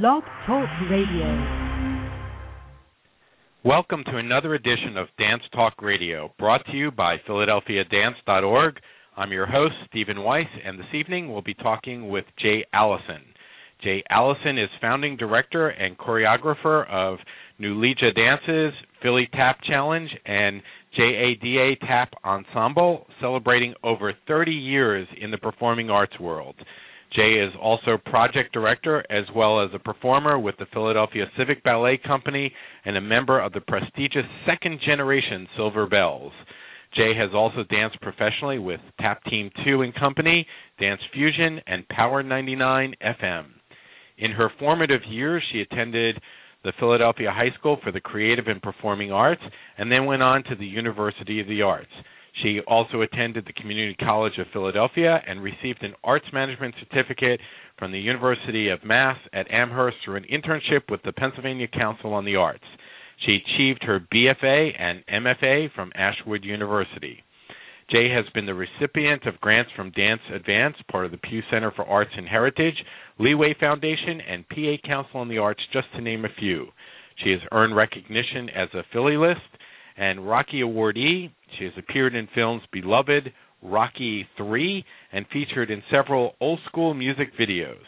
Blog Talk Radio. Welcome to another edition of Dance Talk Radio, brought to you by PhiladelphiaDance.org. I'm your host, Stephen Weiss, and this evening we'll be talking with Jaye Allison. Jaye Allison is founding director and choreographer of Newlegia Dances, Philly Tap Challenge, and JADA Tap Ensemble, celebrating over 30 years in the performing arts world. Jaye is also project director as well as a performer with the Philadelphia Civic Ballet Company and a member of the prestigious second generation Silver Bells. Jaye has also danced professionally with Tap Team 2 and Company, Dance Fusion, and Power 99 FM. In her formative years, she attended the Philadelphia High School for the Creative and Performing Arts and then went on to the University of the Arts. She also attended the Community College of Philadelphia and received an arts management certificate from the University of Mass at Amherst through an internship with the Pennsylvania Council on the Arts. She achieved her BFA and MFA from Ashwood University. Jaye has been the recipient of grants from Dance Advance, part of the Pew Center for Arts and Heritage, Leeway Foundation, and PA Council on the Arts, just to name a few. She has earned recognition as a Philly List and Rocky awardee. She has appeared in films Beloved, Rocky 3, and featured in several old school music videos.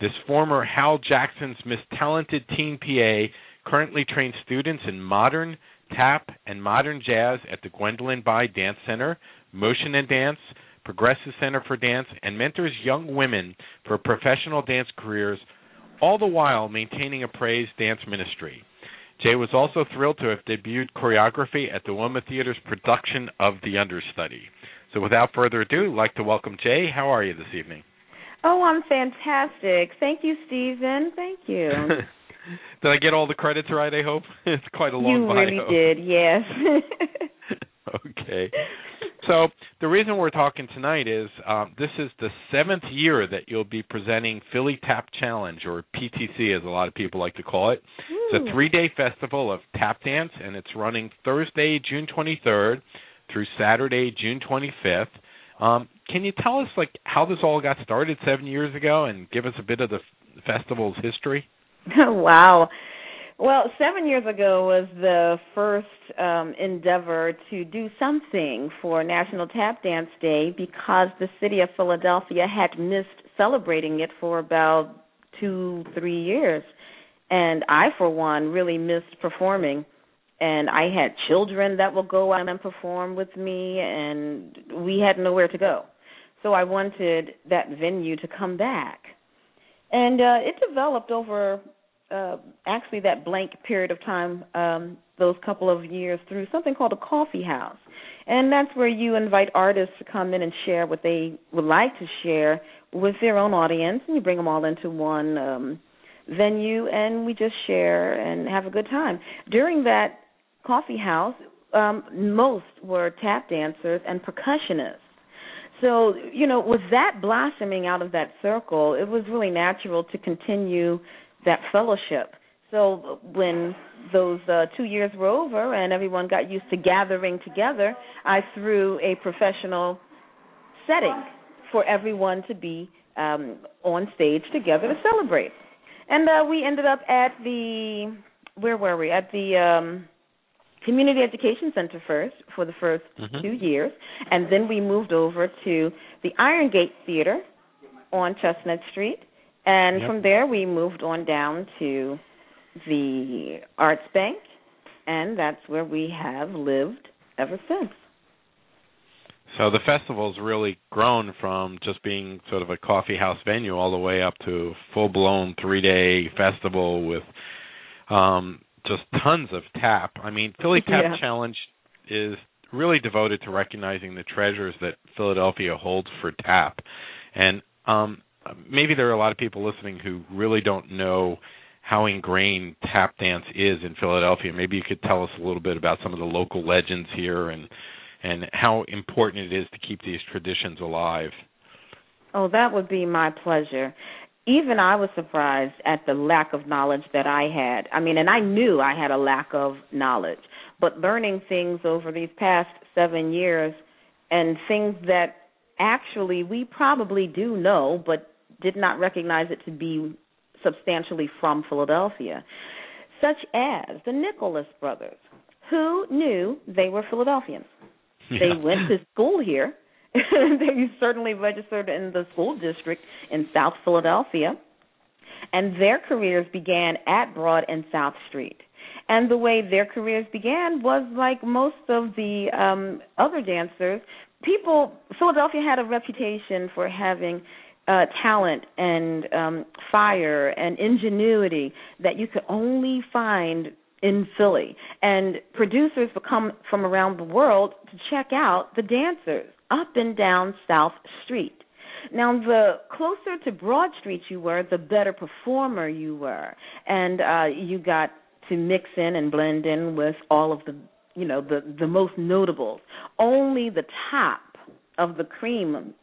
This former Hal Jackson's Miss Talented Teen PA currently trains students in modern, tap, and modern jazz at the Gwendolyn Bye Dance Center, Motion and Dance, Progressive Center for Dance, and mentors young women for professional dance careers, all the while maintaining a praise dance ministry. Jaye was also thrilled to have debuted choreography at the Wilma Theater's production of The Understudy. So without further ado, I'd like to welcome Jaye. How are you this evening? Oh, I'm fantastic. Thank you, Stephen. Thank you. did I get all the credits right, I hope? It's quite a long you bio. really did, yes. okay. So the reason we're talking tonight is um, this is the seventh year that you'll be presenting Philly Tap Challenge, or PTC, as a lot of people like to call it. Ooh. It's a three-day festival of tap dance, and it's running Thursday, June 23rd, through Saturday, June 25th. Um, can you tell us like how this all got started seven years ago, and give us a bit of the festival's history? wow. Well, seven years ago was the first um, endeavor to do something for National Tap Dance Day because the city of Philadelphia had missed celebrating it for about two, three years. And I, for one, really missed performing. And I had children that would go out and perform with me, and we had nowhere to go. So I wanted that venue to come back. And uh, it developed over uh, actually that blank period of time, um, those couple of years, through something called a coffee house. And that's where you invite artists to come in and share what they would like to share with their own audience, and you bring them all into one um, venue, and we just share and have a good time. During that coffee house, um, most were tap dancers and percussionists. So, you know, with that blossoming out of that circle, it was really natural to continue that fellowship. So when those uh, two years were over and everyone got used to gathering together, I threw a professional setting for everyone to be um, on stage together to celebrate. And uh, we ended up at the where were we? At the um, Community Education Center first for the 1st Mhm. two years, and then we moved over to the Iron Gate Theater on Chestnut Street, and Yep. from there we moved on down to the Arts Bank, and that's where we have lived ever since. So the festival's really grown from just being sort of a coffee house venue all the way up to full blown three day festival with um just tons of tap. I mean, Philly Tap Yeah. Challenge is really devoted to recognizing the treasures that Philadelphia holds for tap. And um maybe there are a lot of people listening who really don't know how ingrained tap dance is in Philadelphia. Maybe you could tell us a little bit about some of the local legends here and and how important it is to keep these traditions alive. Oh, that would be my pleasure. Even I was surprised at the lack of knowledge that I had. I mean, and I knew I had a lack of knowledge, but learning things over these past seven years and things that actually we probably do know, but did not recognize it to be substantially from Philadelphia, such as the Nicholas brothers, who knew they were Philadelphians. Yeah. They went to school here. they certainly registered in the school district in South Philadelphia. And their careers began at Broad and South Street. And the way their careers began was like most of the um other dancers, people Philadelphia had a reputation for having uh talent and um fire and ingenuity that you could only find in Philly and producers would come from around the world to check out the dancers up and down South Street. Now, the closer to Broad Street you were, the better performer you were, and uh you got to mix in and blend in with all of the, you know, the the most notables. Only the top of the cream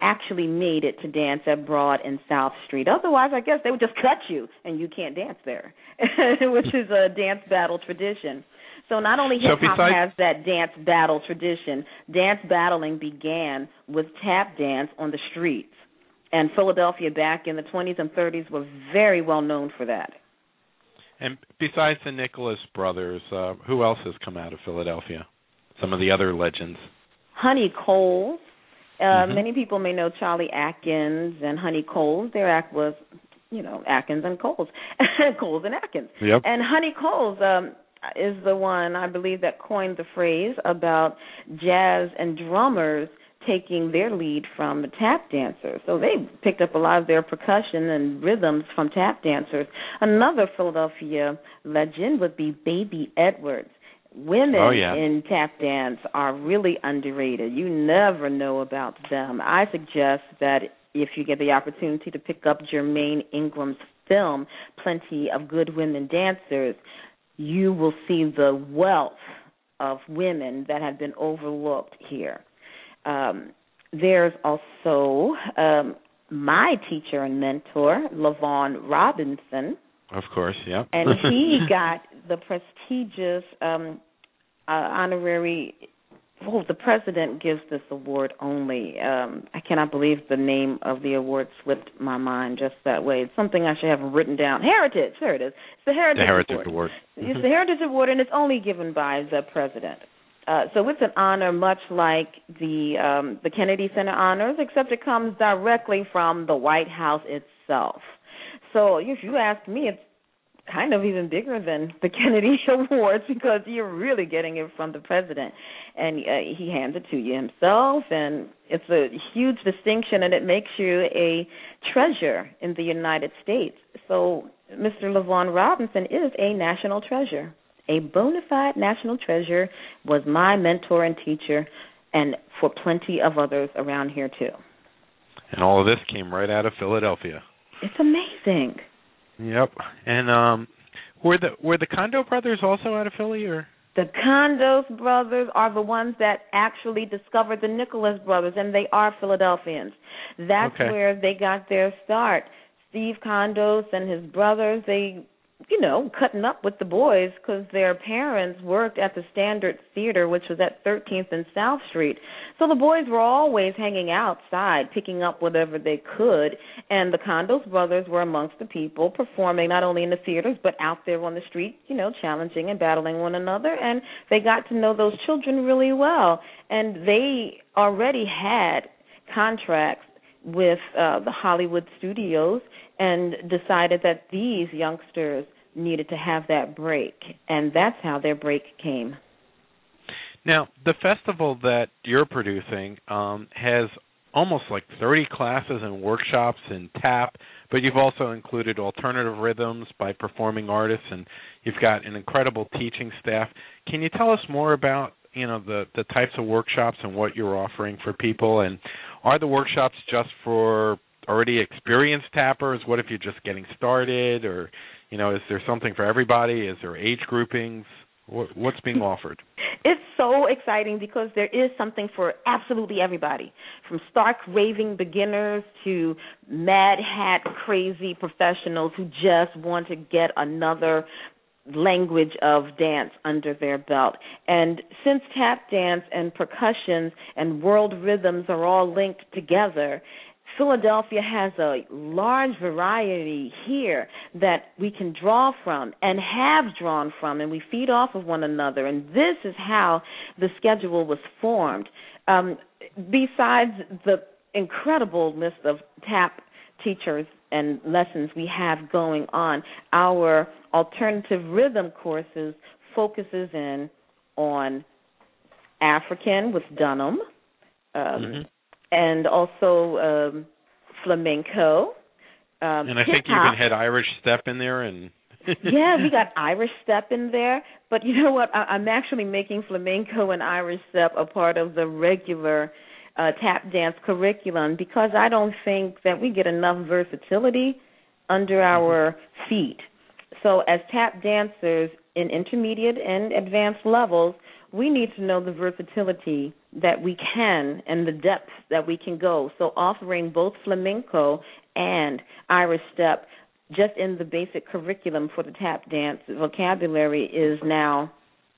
actually made it to dance at Broad and South Street. Otherwise, I guess they would just cut you and you can't dance there, which is a dance battle tradition. So not only hip hop has that dance battle tradition, dance battling began with tap dance on the streets. And Philadelphia back in the 20s and 30s were very well known for that. And besides the Nicholas brothers, uh, who else has come out of Philadelphia? Some of the other legends. Honi Coles. Uh, Mhm. Many people may know Cholly Atkins and Honi Coles. Their act was, you know, Atkins and Coles, Coles and Atkins. Yep. And Honi Coles um, is the one I believe that coined the phrase about jazz and drummers taking their lead from the tap dancers. So they picked up a lot of their percussion and rhythms from tap dancers. Another Philadelphia legend would be Baby Edwards. Women Oh, yeah. in tap dance are really underrated. You never know about them. I suggest that if you get the opportunity to pick up Germaine Ingram's film, Plenty of Good Women Dancers, you will see the wealth of women that have been overlooked here. Um, there's also um, my teacher and mentor, LaVaughn Robinson, Of course, yeah. and he got the prestigious um, uh, honorary. Well, the president gives this award only. Um, I cannot believe the name of the award slipped my mind just that way. It's something I should have written down. Heritage. There it is. It's the Heritage, the Heritage Award. Award. It's the Heritage Award, and it's only given by the president. Uh, so it's an honor, much like the um, the Kennedy Center honors, except it comes directly from the White House itself. So if you ask me, it's kind of even bigger than the Kennedy Awards because you're really getting it from the president, and uh, he hands it to you himself, and it's a huge distinction, and it makes you a treasure in the United States. So Mr. LaVaughn Robinson is a national treasure, a bona fide national treasure. Was my mentor and teacher, and for plenty of others around here too. And all of this came right out of Philadelphia. It's amazing. Yep. And um were the were the Condo brothers also out of Philly or The Condos brothers are the ones that actually discovered the Nicholas brothers, and they are Philadelphians. That's Okay. where they got their start. Steve Condos and his brothers, they, you know, cutting up with the boys because their parents worked at the Standard Theater, which was at 13th and South Street. So the boys were always hanging outside, picking up whatever they could. And the Condos brothers were amongst the people performing not only in the theaters but out there on the street, you know, challenging and battling one another. And they got to know those children really well. And they already had contracts with uh, the Hollywood studios and decided that these youngsters needed to have that break. And that's how their break came. Now, the festival that you're producing um, has almost like 30 classes and workshops in tap, but you've also included alternative rhythms by performing artists, and you've got an incredible teaching staff. Can you tell us more about you know the the types of workshops and what you're offering for people? And are the workshops just for already experienced tappers? What if you're just getting started, or you know, is there something for everybody? Is there age groupings? What's being offered? It's so exciting because there is something for absolutely everybody, from stark raving beginners to mad hat crazy professionals who just want to get another language of dance under their belt. And since tap dance and percussions and world rhythms are all linked together, Philadelphia has a large variety here that we can draw from and have drawn from, and we feed off of one another. And this is how the schedule was formed. Um, besides the incredible list of TAP teachers and lessons we have going on, our alternative rhythm courses focuses in on African with Dunham. Um, mm-hmm and also um, flamenco. Um, and I think you even had Irish step in there, and yeah, we got Irish step in there. But you know what? I, I'm actually making flamenco and Irish step a part of the regular uh, tap dance curriculum because I don't think that we get enough versatility under mm-hmm. our feet. So, as tap dancers in intermediate and advanced levels, we need to know the versatility that we can and the depth that we can go. So offering both flamenco and Irish step just in the basic curriculum for the tap dance vocabulary is now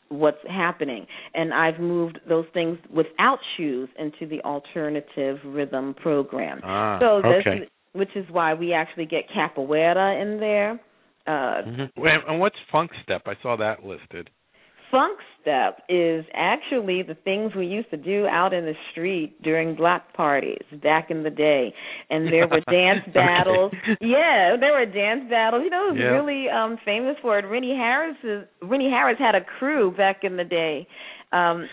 what's happening. And I've moved those things without shoes into the alternative rhythm program. Ah, so okay. which is why we actually get capoeira in there. Uh, mm-hmm. And what's funk step? I saw that listed funk step is actually the things we used to do out in the street during block parties back in the day. And there were dance battles. Okay. yeah there were dance battles. You know it was yeah. really um famous for it. Rennie harris is rennie harris had a crew back in the day. Um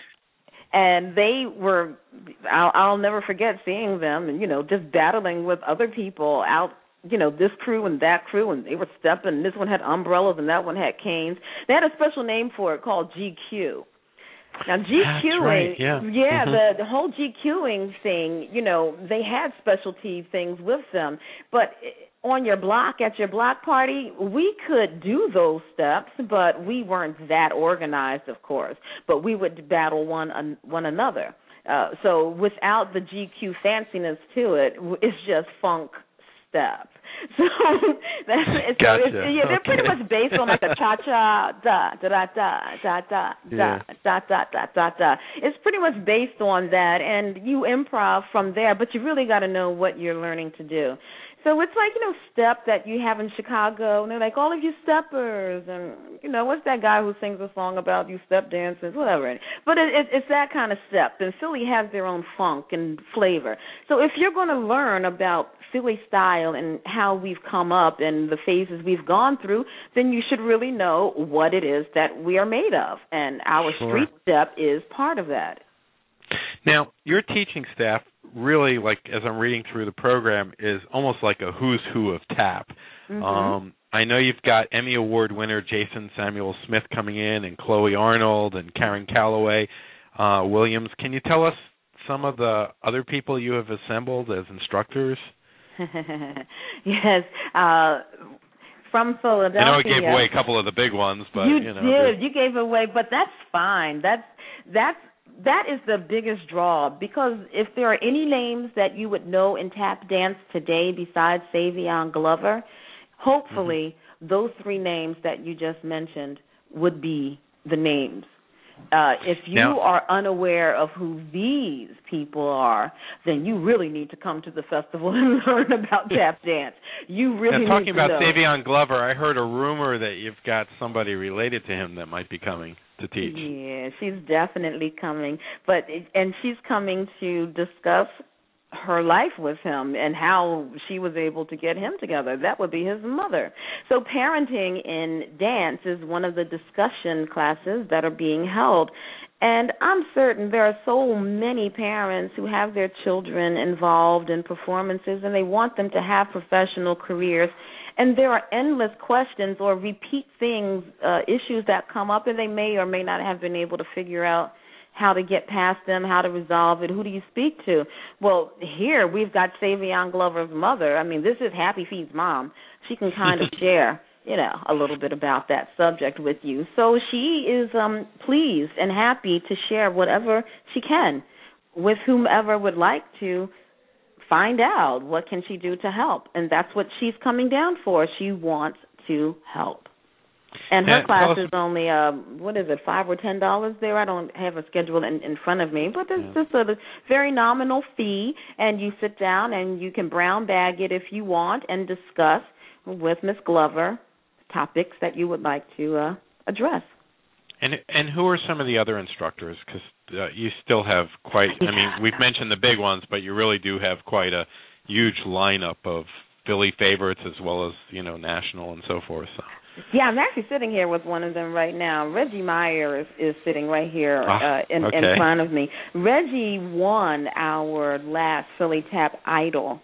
and they were I'll, I'll never forget seeing them and you know just battling with other people out you know this crew and that crew and they were stepping this one had umbrellas and that one had canes they had a special name for it called gq now GQing, right, yeah, yeah mm-hmm. the the whole GQing thing, you know, they had specialty things with them, but on your block at your block party, we could do those steps, but we weren't that organized, of course. But we would battle one one another. Uh, so without the GQ fanciness to it, it's just funk step. So that's it's, gotcha. it's, yeah, they're okay. pretty much based on like a cha cha da da da da da da yeah. da da da da da. It's pretty much based on that, and you improv from there. But you really got to know what you're learning to do. So it's like you know step that you have in Chicago, and they're like all of you steppers, and you know what's that guy who sings a song about you step dancers, whatever. But it, it, it's that kind of step. And Philly has their own funk and flavor. So if you're going to learn about Philly style and how we've come up and the phases we've gone through, then you should really know what it is that we are made of, and our sure. street step is part of that. Now, your teaching staff really, like as I'm reading through the program, is almost like a who's who of tap. Mm-hmm. Um, I know you've got Emmy Award winner Jason Samuel Smith coming in, and Chloe Arnold, and Karen Calloway uh, Williams. Can you tell us some of the other people you have assembled as instructors? yes. Uh, from Philadelphia. I know I gave away a couple of the big ones, but you, you know, did. You gave away, but that's fine. That's that's that is the biggest draw because if there are any names that you would know in tap dance today besides Savion Glover, hopefully mm-hmm. those three names that you just mentioned would be the names. Uh, if you now, are unaware of who these people are, then you really need to come to the festival and learn about tap dance. You really now, talking about know. Savion Glover, I heard a rumor that you've got somebody related to him that might be coming to teach. Yeah, she's definitely coming, but and she's coming to discuss her life with him and how she was able to get him together. That would be his mother. So parenting in dance is one of the discussion classes that are being held. And I'm certain there are so many parents who have their children involved in performances and they want them to have professional careers and there are endless questions or repeat things, uh, issues that come up, and they may or may not have been able to figure out how to get past them, how to resolve it. Who do you speak to? Well, here we've got Savion Glover's mother. I mean, this is Happy Feet's mom. She can kind of share, you know, a little bit about that subject with you. So she is um pleased and happy to share whatever she can with whomever would like to find out what can she do to help and that's what she's coming down for she wants to help And her And class us- is only uh what is it, five or ten dollars there? I don't have a schedule in, in front of me, but it's Yeah. just a very nominal fee and you sit down and you can brown bag it if you want and discuss with Miss Glover topics that you would like to uh address. And and who are some of the other instructors? Because uh, you still have quite. I mean, we've mentioned the big ones, but you really do have quite a huge lineup of Philly favorites as well as you know national and so forth. So Yeah, I'm actually sitting here with one of them right now. Reggie Meyer is, is sitting right here Ah, uh, in, in front of me. Reggie won our last Philly Tap Idol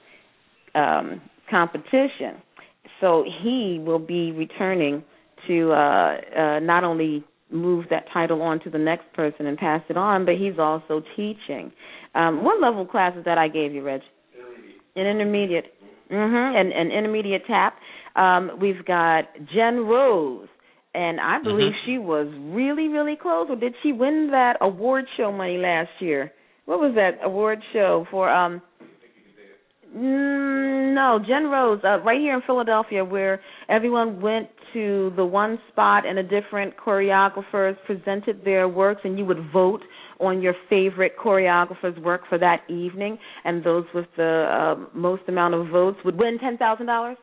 um, competition, so he will be returning to uh, uh, not only move that title on to the next person and pass it on, but he's also teaching. Um, what level classes that I gave you, Reg? An intermediate. Mm-hmm. An, an intermediate tap. Um, we've got Jen Rose, and I believe Mhm. she was really, really close. Or did she win that award show money last year? What was that award show for? Um, Mm, no, Jen Rose, uh, right here in Philadelphia, where everyone went to the one spot and the different choreographers presented their works, and you would vote on your favorite choreographer's work for that evening, and those with the uh, most amount of votes would win ten thousand dollars.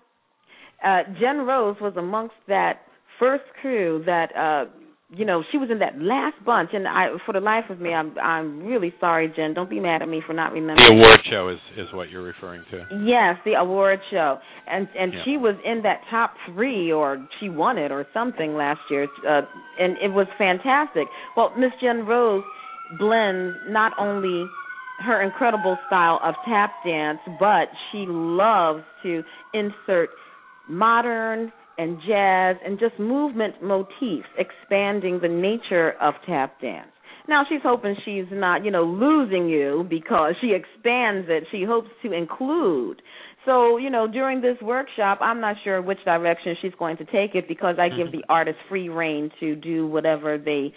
Uh, Jen Rose was amongst that first crew that uh, you know she was in that last bunch, and I, for the life of me, I'm I'm really sorry, Jen. Don't be mad at me for not remembering. the award show is is what you're referring to. Yes, the award show, and and Yeah. she was in that top three, or she won it, or something last year, uh, and it was fantastic. Well, Miss Jen Rose blends not only her incredible style of tap dance, but she loves to insert modern and jazz and just movement motifs, expanding the nature of tap dance. Now she's hoping she's not, you know, losing you because she expands it. She hopes to include. So, you know, during this workshop, I'm not sure which direction she's going to take it because I give Mhm. the artists free reign to do whatever they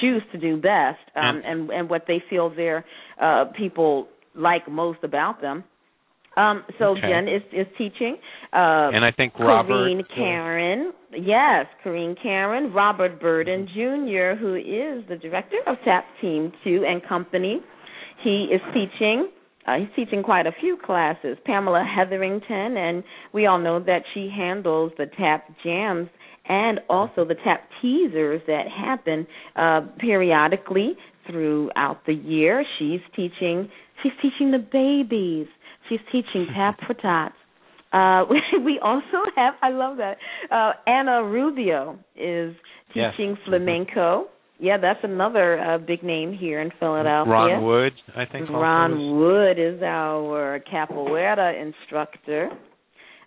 choose to do best um, And- and and what they feel their uh people like most about them. Um so Okay. Jen is is teaching uh and I think Robert. Uh, Karen. Yes, Corrine Karen. Robert Burden Jr., who is the director of TAP Team 2 and Company. He is teaching. Uh, he's teaching quite a few classes. Pamela Hetherington, and we all know that she handles the TAP Jams and also the TAP Teasers that happen uh, periodically throughout the year. She's teaching. She's teaching the babies. She's teaching Tap for Tots. Uh, we also have, I love that, uh, Anna Rubio is Yes. teaching flamenco. Yeah, that's another uh, big name here in Philadelphia. Ron Wood, I think. Ron Wood is our capoeira instructor.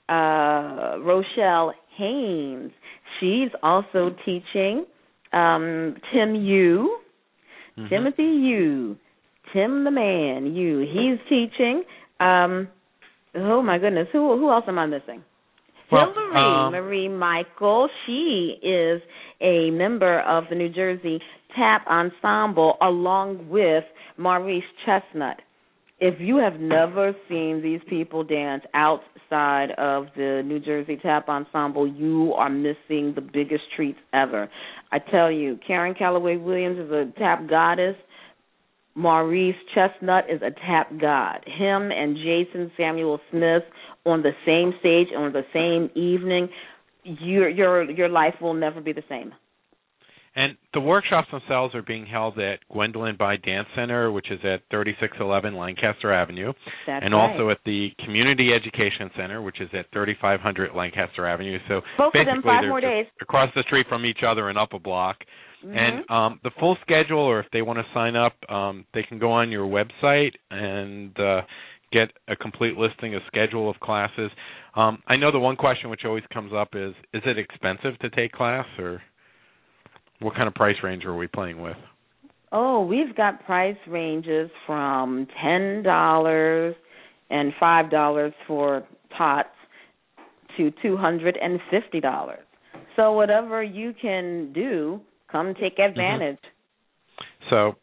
Uh, Rochelle Haynes, she's also teaching. Um, Tim Yu, Mhm. Timothy Yu, Tim the Man Yu, he's teaching. Um, oh my goodness, who who else am I missing? Well, Hillary um, Marie Michael. She is a member of the New Jersey Tap Ensemble along with Maurice Chestnut. If you have never seen these people dance outside of the New Jersey Tap Ensemble, you are missing the biggest treats ever. I tell you, Karen Calloway Williams is a tap goddess. Maurice Chestnut is a tap god. Him and Jason Samuel Smith on the same stage on the same evening, your your your life will never be the same. And the workshops themselves are being held at Gwendolyn Bye Dance Center, which is at 3611 Lancaster Avenue, That's and right. also at the Community Education Center, which is at 3500 Lancaster Avenue. So both of basically, them five they're more just days. across the street from each other and up a block. Mhm. And um, the full schedule, or if they want to sign up, um, they can go on your website and uh, get a complete listing of schedule of classes. Um, I know the one question which always comes up is: Is it expensive to take class, or what kind of price range are we playing with? Oh, we've got price ranges from ten dollars and five dollars for tots to two hundred and fifty dollars. So whatever you can do, come take advantage. So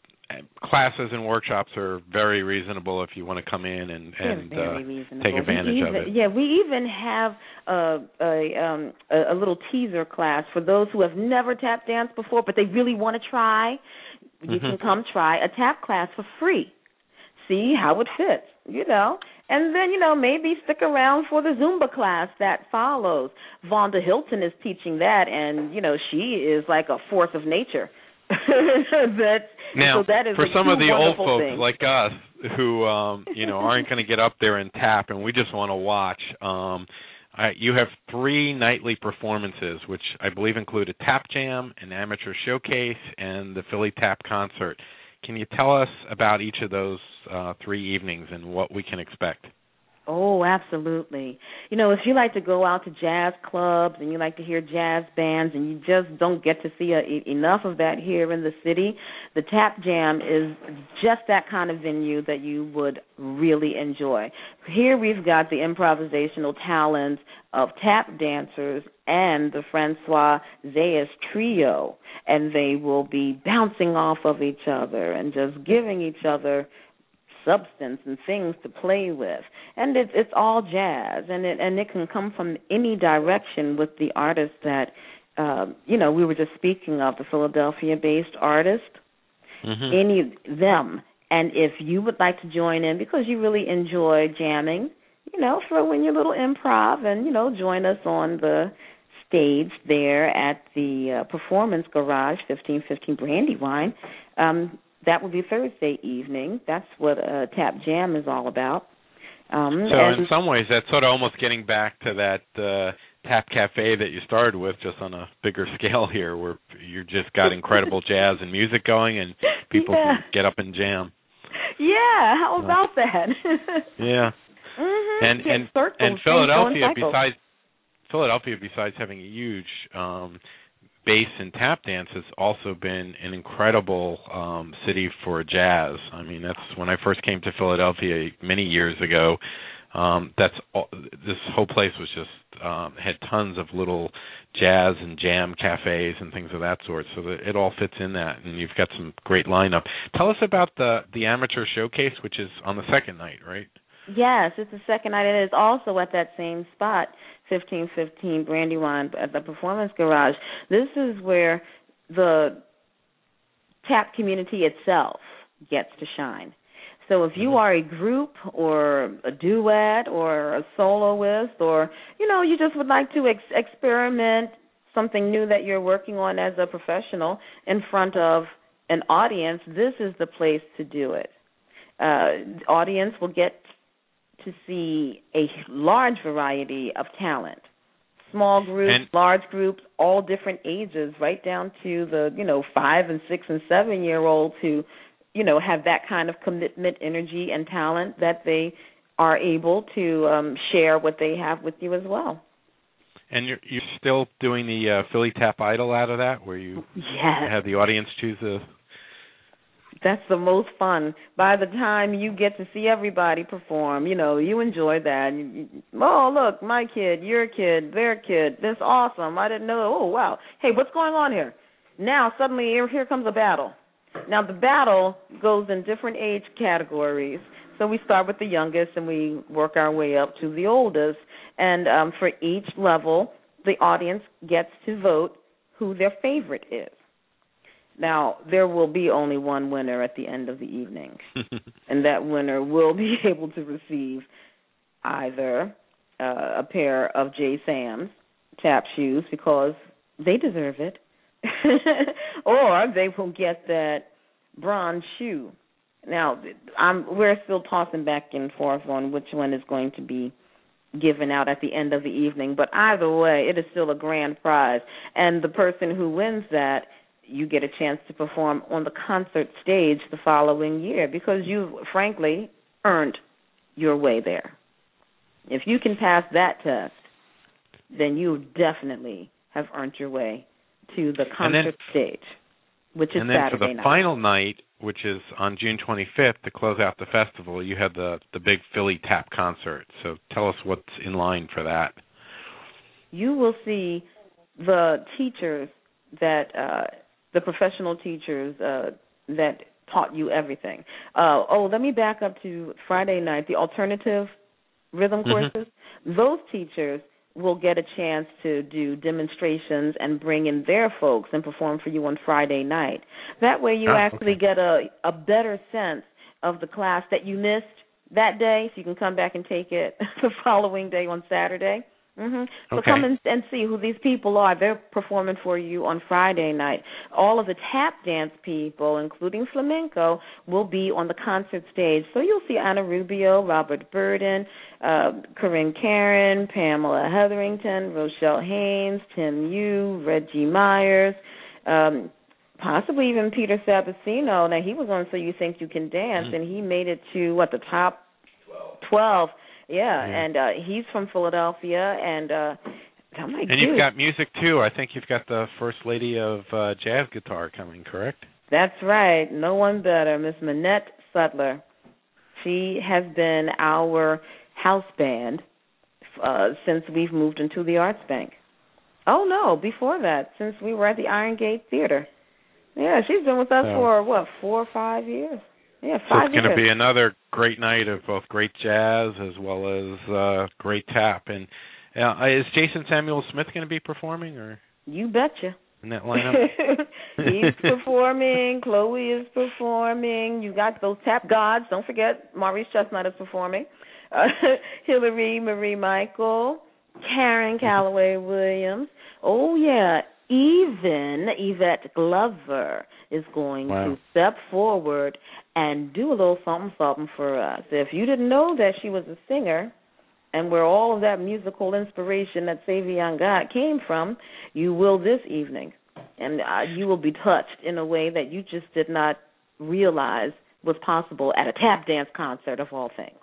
classes and workshops are very reasonable if you want to come in and and uh, take advantage even, of it. Yeah, we even have a a, um, a a little teaser class for those who have never tap danced before, but they really want to try. You mm-hmm. can come try a tap class for free. See how it fits, you know. And then, you know, maybe stick around for the Zumba class that follows. Vonda Hilton is teaching that, and, you know, she is like a force of nature. that, now, so that is for some of the old folks thing. like us who, um, you know, aren't going to get up there and tap, and we just want to watch, um, I, you have three nightly performances, which I believe include a tap jam, an amateur showcase, and the Philly Tap concert. Can you tell us about each of those uh, three evenings and what we can expect? Oh, absolutely. You know, if you like to go out to jazz clubs and you like to hear jazz bands and you just don't get to see a, enough of that here in the city, the Tap Jam is just that kind of venue that you would really enjoy. Here we've got the improvisational talents of tap dancers and the Francois Zayas trio, and they will be bouncing off of each other and just giving each other substance and things to play with. And it's it's all jazz and it and it can come from any direction with the artists that uh, you know we were just speaking of the Philadelphia based artist. Mm-hmm. any of them. And if you would like to join in because you really enjoy jamming you know throw in your little improv and you know join us on the stage there at the uh, performance garage 1515 brandywine. Um that will be Thursday evening. That's what uh, Tap Jam is all about. Um, so in some ways, that's sort of almost getting back to that uh, Tap Cafe that you started with, just on a bigger scale here, where you just got incredible jazz and music going, and people yeah. can get up and jam. Yeah, how about that? yeah. Mm-hmm. And and circles, and Philadelphia, besides Philadelphia, besides having a huge um, bass and tap dance has also been an incredible um city for jazz. I mean, that's when I first came to Philadelphia many years ago. Um that's all, this whole place was just um had tons of little jazz and jam cafes and things of that sort. So that it all fits in that and you've got some great lineup. Tell us about the the amateur showcase which is on the second night, right? Yes, it's the second night and it's also at that same spot. 1515 Brandywine at the Performance Garage. This is where the tap community itself gets to shine. So if you mm-hmm. are a group or a duet or a soloist or you know you just would like to ex- experiment something new that you're working on as a professional in front of an audience, this is the place to do it. Uh, audience will get to see a large variety of talent small groups, and, large groups, all different ages, right down to the you know five and six and seven year olds who you know have that kind of commitment, energy, and talent that they are able to um, share what they have with you as well. And you're you're still doing the uh, Philly Tap Idol out of that, where you yes. have the audience choose a that's the most fun. By the time you get to see everybody perform, you know, you enjoy that. Oh, look, my kid, your kid, their kid. That's awesome. I didn't know. Oh, wow. Hey, what's going on here? Now, suddenly, here, here comes a battle. Now, the battle goes in different age categories. So we start with the youngest and we work our way up to the oldest. And um, for each level, the audience gets to vote who their favorite is. Now, there will be only one winner at the end of the evening, and that winner will be able to receive either uh, a pair of J. Sam's tap shoes because they deserve it, or they will get that bronze shoe. Now, I'm we're still tossing back and forth on which one is going to be given out at the end of the evening, but either way, it is still a grand prize, and the person who wins that you get a chance to perform on the concert stage the following year because you've frankly earned your way there. If you can pass that test, then you definitely have earned your way to the concert then, stage, which is and then Saturday for the night. final night, which is on June 25th to close out the festival, you had the the big Philly Tap concert. So tell us what's in line for that. You will see the teachers that uh, the professional teachers uh, that taught you everything. Uh, oh, let me back up to Friday night. The alternative rhythm Mhm. courses. Those teachers will get a chance to do demonstrations and bring in their folks and perform for you on Friday night. That way you Ah, actually okay. get a a better sense of the class that you missed that day so you can come back and take it the following day on Saturday. Mhm. So Okay. come and, and see who these people are. They're performing for you on Friday night. All of the tap dance people, including flamenco, will be on the concert stage. So you'll see Anna Rubio, Robert Burden, uh, Corinne Karen, Pamela Hetherington, Rochelle Haynes, Tim Yu, Reggie Myers, um, possibly even Peter Sabacino. Now he was on So You Think You Can Dance, Mm. and he made it to what the top twelve. Yeah, Yeah. and uh he's from Philadelphia, and uh I'm like, And you've got music too. I think you've got the first lady of uh, jazz guitar coming, correct? That's right. No one better, Miss Monnette Sudler. She has been our house band uh, since we've moved into the Arts Bank. Oh no, before that, since we were at the Iron Gate Theater. Yeah, she's been with us Oh. for what, four or five years? Yeah, So it's going to be another great night of both great jazz as well as uh, great tap. And uh, is Jason Samuel Smith going to be performing or you betcha. in that lineup? He's performing. Chloe is performing. You got those tap gods. Don't forget, Maurice Chestnut is performing. Uh, Hillary Marie Michael, Karen Calloway Williams. Oh yeah, even Yvette Glover is going Wow. to step forward and do a little something something for us. If you didn't know that she was a singer, and where all of that musical inspiration that Savion got came from, you will this evening, and uh, you will be touched in a way that you just did not realize was possible at a tap dance concert of all things.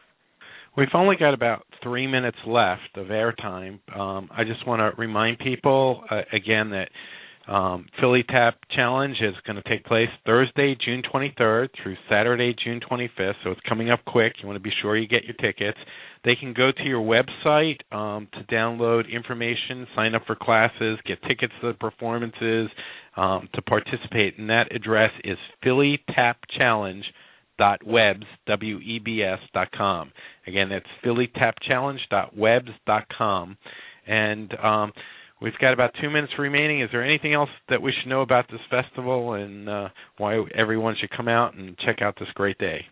We've only got about three minutes left of airtime. Um, I just want to remind people uh, again that um, Philly Tap Challenge is going to take place Thursday, June 23rd through Saturday, June 25th. So it's coming up quick. You want to be sure you get your tickets. They can go to your website um, to download information, sign up for classes, get tickets to the performances, um, to participate. And that address is Philly Tap Challenge dot webs w e b s dot com again that's phillytapchallenge.webs dot com and um we've got about two minutes remaining. Is there anything else that we should know about this festival and uh why everyone should come out and check out this great day?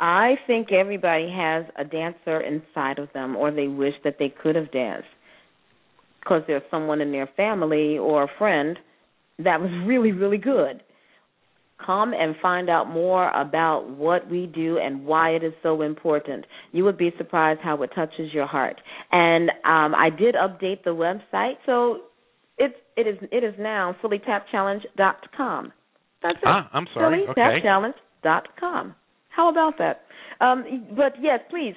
I think everybody has a dancer inside of them, or they wish that they could have danced. Because there's someone in their family or a friend that was really, really good. Come and find out more about what we do and why it is so important. You would be surprised how it touches your heart. And um, I did update the website, so it's it is it is now phillytapchallenge.com. That's it. ah i'm sorry okay phillytapchallenge.com. How about that? Um, but yes, please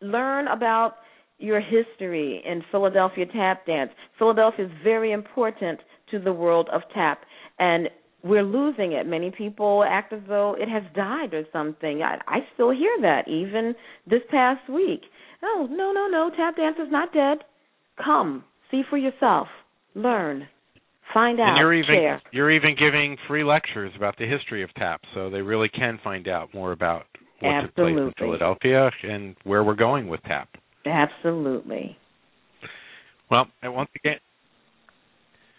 learn about your history in Philadelphia tap dance. Philadelphia is very important to the world of tap, and we're losing it. Many people act as though it has died or something. I, I still hear that even this past week. Oh, no, no, no, tap dance is not dead. Come, see for yourself, learn, find out, and you're even share. you're even giving free lectures about the history of tap so they really can find out more about what took place in philadelphia and where we're going with tap Absolutely. Well, once again,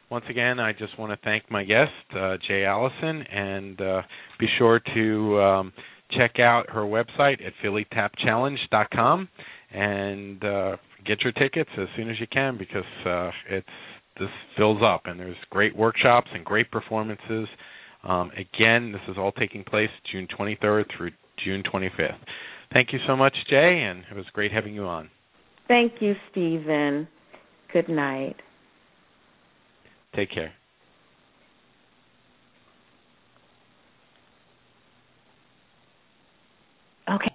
once again, I just want to thank my guest, uh, Jaye Allison, and uh, be sure to um, check out her website at phillytapchallenge.com and uh, get your tickets as soon as you can because uh, it's this fills up and there's great workshops and great performances. Um, again, this is all taking place June 23rd through June 25th. Thank you so much, Jaye, and it was great having you on. Thank you, Stephen. Good night. Take care.